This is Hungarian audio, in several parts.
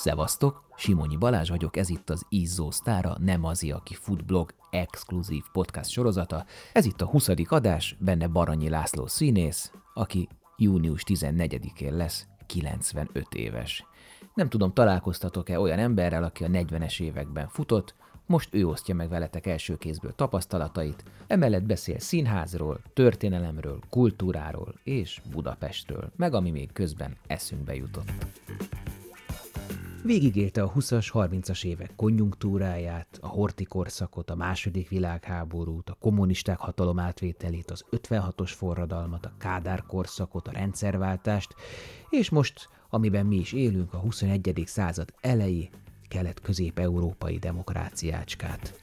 Szevasztok, Simonyi Balázs vagyok, ez itt az Izzó Sztára, nem az, aki foodblog exkluzív podcast sorozata. Ez itt a 20. adás, benne Baranyi László színész, aki június 14-én lesz 95 éves. Nem tudom, találkoztatok-e olyan emberrel, aki a 40-es években futott, most ő osztja meg veletek első kézből tapasztalatait, emellett beszél színházról, történelemről, kultúráról és Budapestről, meg ami még közben eszünkbe jutott. Végigélte a 20-as, 30-as évek konjunktúráját, a horti korszakot, a második világháborút, a kommunisták hatalom átvételét, az 56-os forradalmat, a Kádár korszakot, a rendszerváltást, és most, amiben mi is élünk, a 21. század elejé kelet-közép-európai demokráciácskát.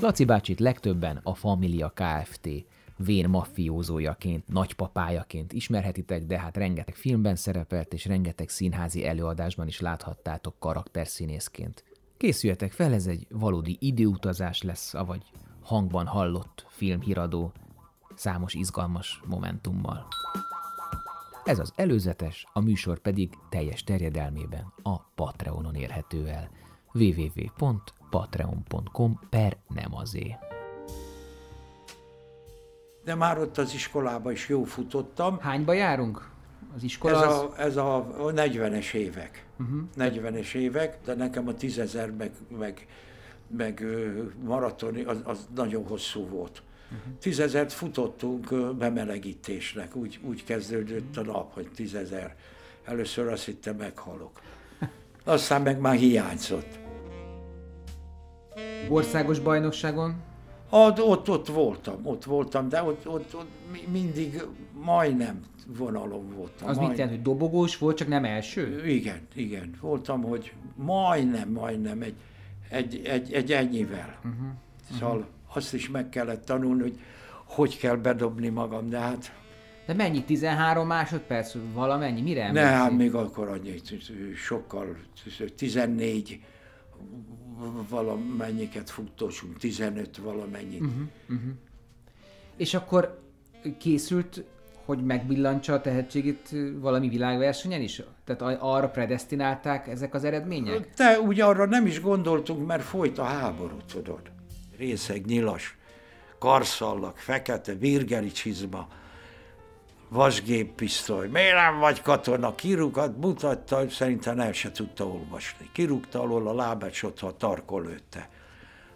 Laci bácsit legtöbben a Familia Kft. Vén maffiózójaként, nagypapájaként ismerhetitek, de hát rengeteg filmben szerepelt, és rengeteg színházi előadásban is láthattátok karakterszínészként. Készüljetek fel, ez egy valódi időutazás lesz, avagy hangban hallott filmhíradó, számos izgalmas momentummal. Ez az előzetes, a műsor pedig teljes terjedelmében a Patreonon érhető el. www.patreon.com per nem azé. De már ott az iskolában is jó futottam. Hányba járunk? Az iskola Ez az... a, ez a, a 40-es évek. Uh-huh. 40-es évek, de nekem a tízezer meg, meg, meg maratoni, az, az nagyon hosszú volt. Uh-huh. Tízezert futottunk bemelegítésnek, úgy, úgy kezdődött a nap, hogy tízezer. Először azt hittem, meghalok. Aztán meg már hiányzott. Országos bajnokságon? Ott, ott, ott voltam, ott voltam, de ott, ott, ott mi- mindig majdnem vonalon voltam. Az mit majdnem. jelent, hogy dobogós volt, csak nem első? Igen, igen. Voltam, hogy majdnem, majdnem egy, egy, egy, egy ennyivel. Uh-huh. Szóval azt is meg kellett tanulni, hogy hogy kell bedobni magam, de hát De mennyi? 13 másodperc? Valamennyi? Mire ne, emlékszik? hát még akkor annyi, sokkal, 14 valamennyiket futtósunk, 15 valamennyit. Uh-huh. És akkor készült, hogy megbillantsa a tehetségét valami világversenyen is? Tehát arra predestinálták ezek az eredmények? De úgy arra nem is gondoltunk, mert folyt a háború, tudod. Részeg, nyilas, karszallag, fekete, virgeli csizma, vasgéppisztoly. Miért nem vagy katona? Kirúgat, mutatta, szerintem el se tudta olvasni. Kirúgta alól a lábát, és ott a tarkol lőtte.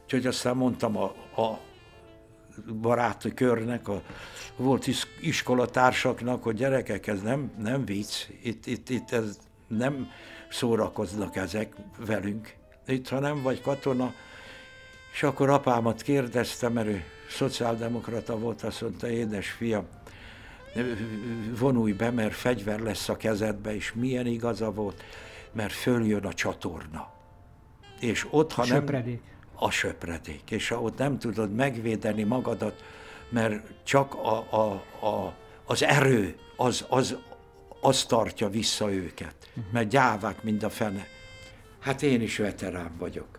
Úgyhogy aztán mondtam a, a baráti körnek, a volt is, iskolatársaknak, hogy gyerekek, ez nem, nem vicc, itt, itt, itt ez nem szórakoznak ezek velünk, itt, ha nem vagy katona, és akkor apámat kérdeztem, mert ő szociáldemokrata volt, azt mondta, édes fiam, vonulj be, mert fegyver lesz a kezedbe, és milyen igaza volt, mert följön a csatorna. És ott, ha nem... Söpredék. A söpredék. És ha ott nem tudod megvédeni magadat, mert csak a, a, a, az erő, az, az, az tartja vissza őket. Mert gyávák, mind a fene. Hát én is veterán vagyok.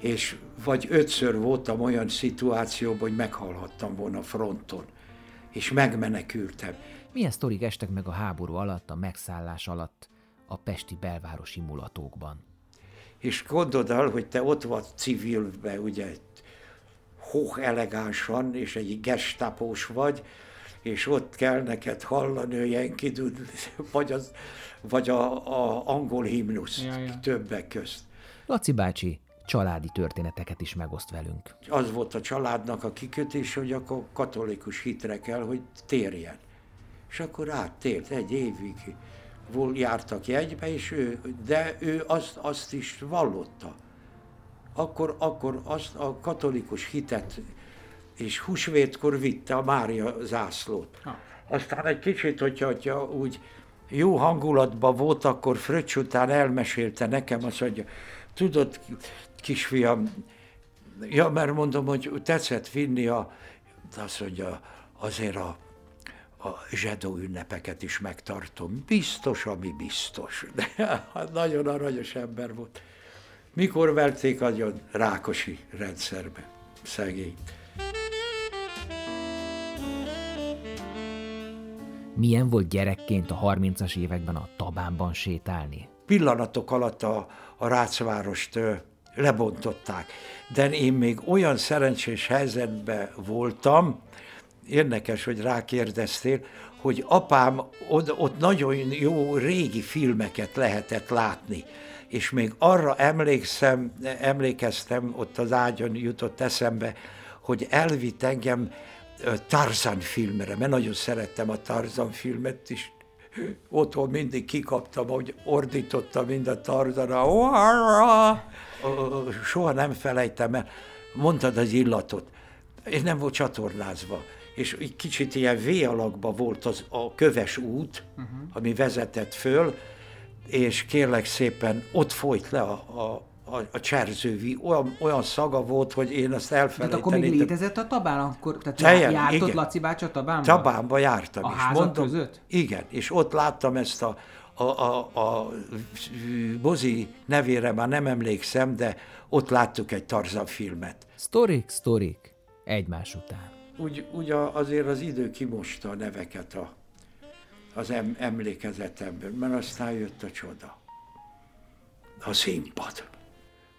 És vagy ötször voltam olyan szituációban, hogy meghalhattam volna fronton. És megmenekültem. Milyen sztorik estek meg a háború alatt, a megszállás alatt a pesti belvárosi mulatókban? És gondold el, hogy te ott vagy civilbe, ugye, hoch elegánsan, és egy gestapós vagy, és ott kell neked hallani olyan kidud, vagy, az, vagy a, a angol himnusz Ja, ja. többek közt. Laci bácsi családi történeteket is megoszt velünk. Az volt a családnak a kikötés, hogy akkor katolikus hitre kell, hogy térjen. És akkor áttért egy évig, vol- jártak jegybe, és ő, de ő azt, azt is vallotta. Akkor, akkor azt a katolikus hitet és húsvétkor vitte a Mária zászlót. Aztán egy kicsit, hogyha, hogyha úgy jó hangulatban volt, akkor Fröccs után elmesélte nekem, azt mondja, tudod, kisfiam, ja, mert mondom, hogy tetszett vinni a, azt mondja, azért a, a zsedó ünnepeket is megtartom. Biztos, ami biztos. De hát nagyon aranyos ember volt. Mikor verték agyon? Rákosi rendszerbe. Szegény. Milyen volt gyerekként a 30-as években a Tabánban sétálni? Pillanatok alatt a, a Rácvárost lebontották. De én még olyan szerencsés helyzetben voltam, érdekes, hogy rákérdeztél, hogy apám, ott, ott nagyon jó régi filmeket lehetett látni. És még arra emlékszem, emlékeztem, ott az ágyon jutott eszembe, hogy elvitt engem Tarzan filmre, mert nagyon szerettem a Tarzan filmet is. Otthon mindig kikaptam, hogy ordítottam mind a Tarzanra. Soha nem felejtem el. Mondtad az illatot. És nem volt csatornázva. És egy kicsit ilyen V alakba volt az, a köves út, uh-huh. ami vezetett föl, és kérlek szépen ott folyt le a, a a, a cserzővi, olyan, olyan szaga volt, hogy én azt elfelejtenem. Tehát akkor még létezett a tabán? Akkor, tehát Teljen, jártott igen. Laci bácsi a tabánban? Tabánba jártam. A és mondom, között? Igen, és ott láttam ezt a, a, a, a Bozi nevére már nem emlékszem, de ott láttuk egy Tarzan filmet. Sztorik, sztorik, egymás után. Úgy, úgy azért az idő kimosta a neveket a, az em, emlékezetemből, mert aztán jött a csoda. A színpad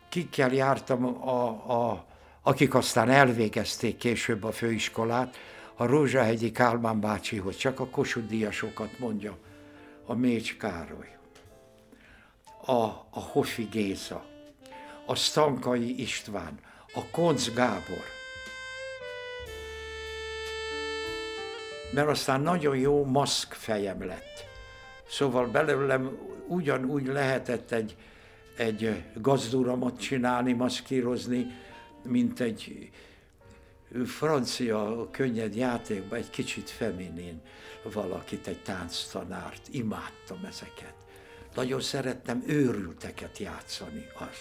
kikkel jártam, a, a, akik aztán elvégezték később a főiskolát, a Rózsahegyi Kálmán bácsihoz, csak a Kossuth mondja, a Mécs Károly, a, a Hofi Géza, a Stankai István, a Konc Gábor. Mert aztán nagyon jó maszk fejem lett. Szóval belőlem ugyanúgy lehetett egy, egy gazduramot csinálni, maszkírozni, mint egy francia könnyed játékban egy kicsit feminin valakit, egy tánctanárt. Imádtam ezeket. Nagyon szerettem őrülteket játszani. Az,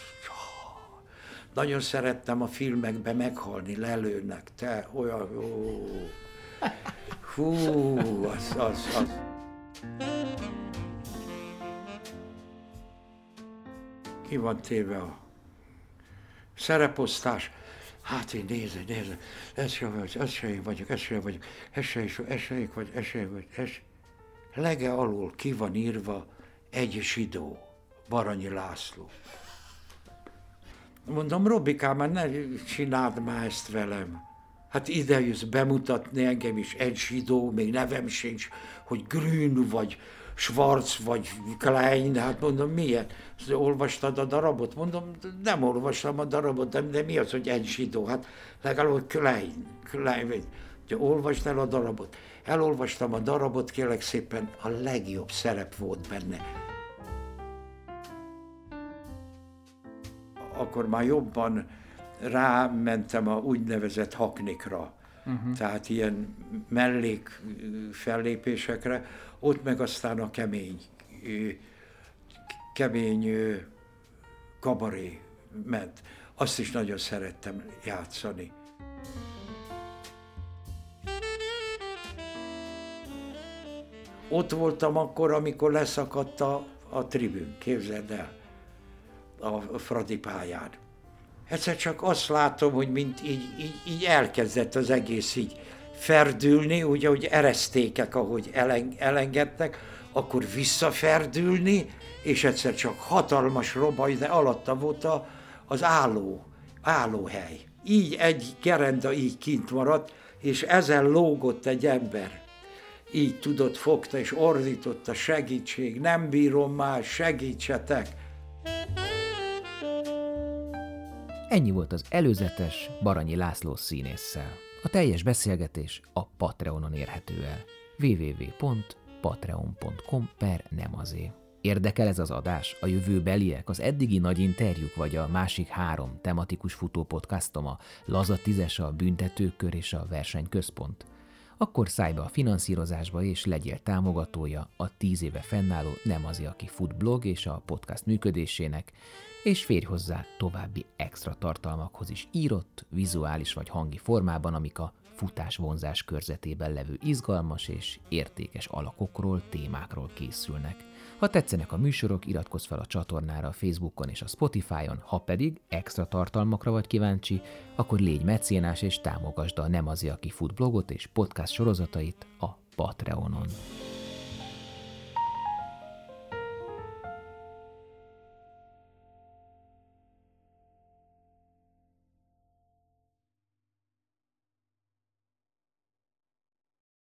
nagyon szerettem a filmekben meghalni, lelőnek, te olyan jó. Hú, az, az, az. Ki van téve a szereposztás. Hát én nézem, nézem, ez sem vagyok, ez sem én vagyok, ez sem vagyok, ez sem is, ez sem vagy, ez sem vagy, ez Lege alul ki van írva egy zsidó, Baranyi László. Mondom, Robikám, már ne csináld már ezt velem. Hát ide jössz bemutatni engem is, egy zsidó, még nevem sincs, hogy Grün vagy Schwarz vagy Klein, hát mondom, miért? Olvastad a darabot? Mondom, nem olvastam a darabot, de, de mi az, hogy egy zsidó? Hát legalább Klein, Klein, vagy, olvasd el a darabot. Elolvastam a darabot, kérlek szépen, a legjobb szerep volt benne. Akkor már jobban rámentem a úgynevezett haknikra, uh-huh. tehát ilyen mellék fellépésekre, ott meg aztán a kemény, kemény kabaré ment. Azt is nagyon szerettem játszani. Ott voltam akkor, amikor leszakadt a, a tribün, képzeld el, a Fradi pályán. Egyszer csak azt látom, hogy mint így, így, így elkezdett az egész így ferdülni, ugye, hogy eresztékek, ahogy elengedtek, akkor visszaferdülni, és egyszer csak hatalmas robaj, de alatta volt a, az álló, állóhely. Így egy gerenda így kint maradt, és ezen lógott egy ember. Így tudott, fogta és ordította, segítség, nem bírom már, segítsetek. Ennyi volt az előzetes Baranyi László színésszel. A teljes beszélgetés a Patreonon érhető el. www.patreon.com per nem. Érdekel ez az adás, a jövőbeliek, az eddigi nagy interjúk vagy a másik három tematikus futópodcastom, a Laza Tízes, a Büntetőkör és a Versenyközpont? Akkor szállj be a finanszírozásba és legyél támogatója a tíz éve fennálló Nem az, aki fut blog és a podcast működésének, és férj hozzá további extra tartalmakhoz is írott, vizuális vagy hangi formában, amik a futás vonzás körzetében levő izgalmas és értékes alakokról, témákról készülnek. Ha tetszenek a műsorok, iratkozz fel a csatornára a Facebookon és a Spotify-on, ha pedig extra tartalmakra vagy kíváncsi, akkor légy mecénás és támogasd a Nem az, aki fut blogot és podcast sorozatait a Patreonon.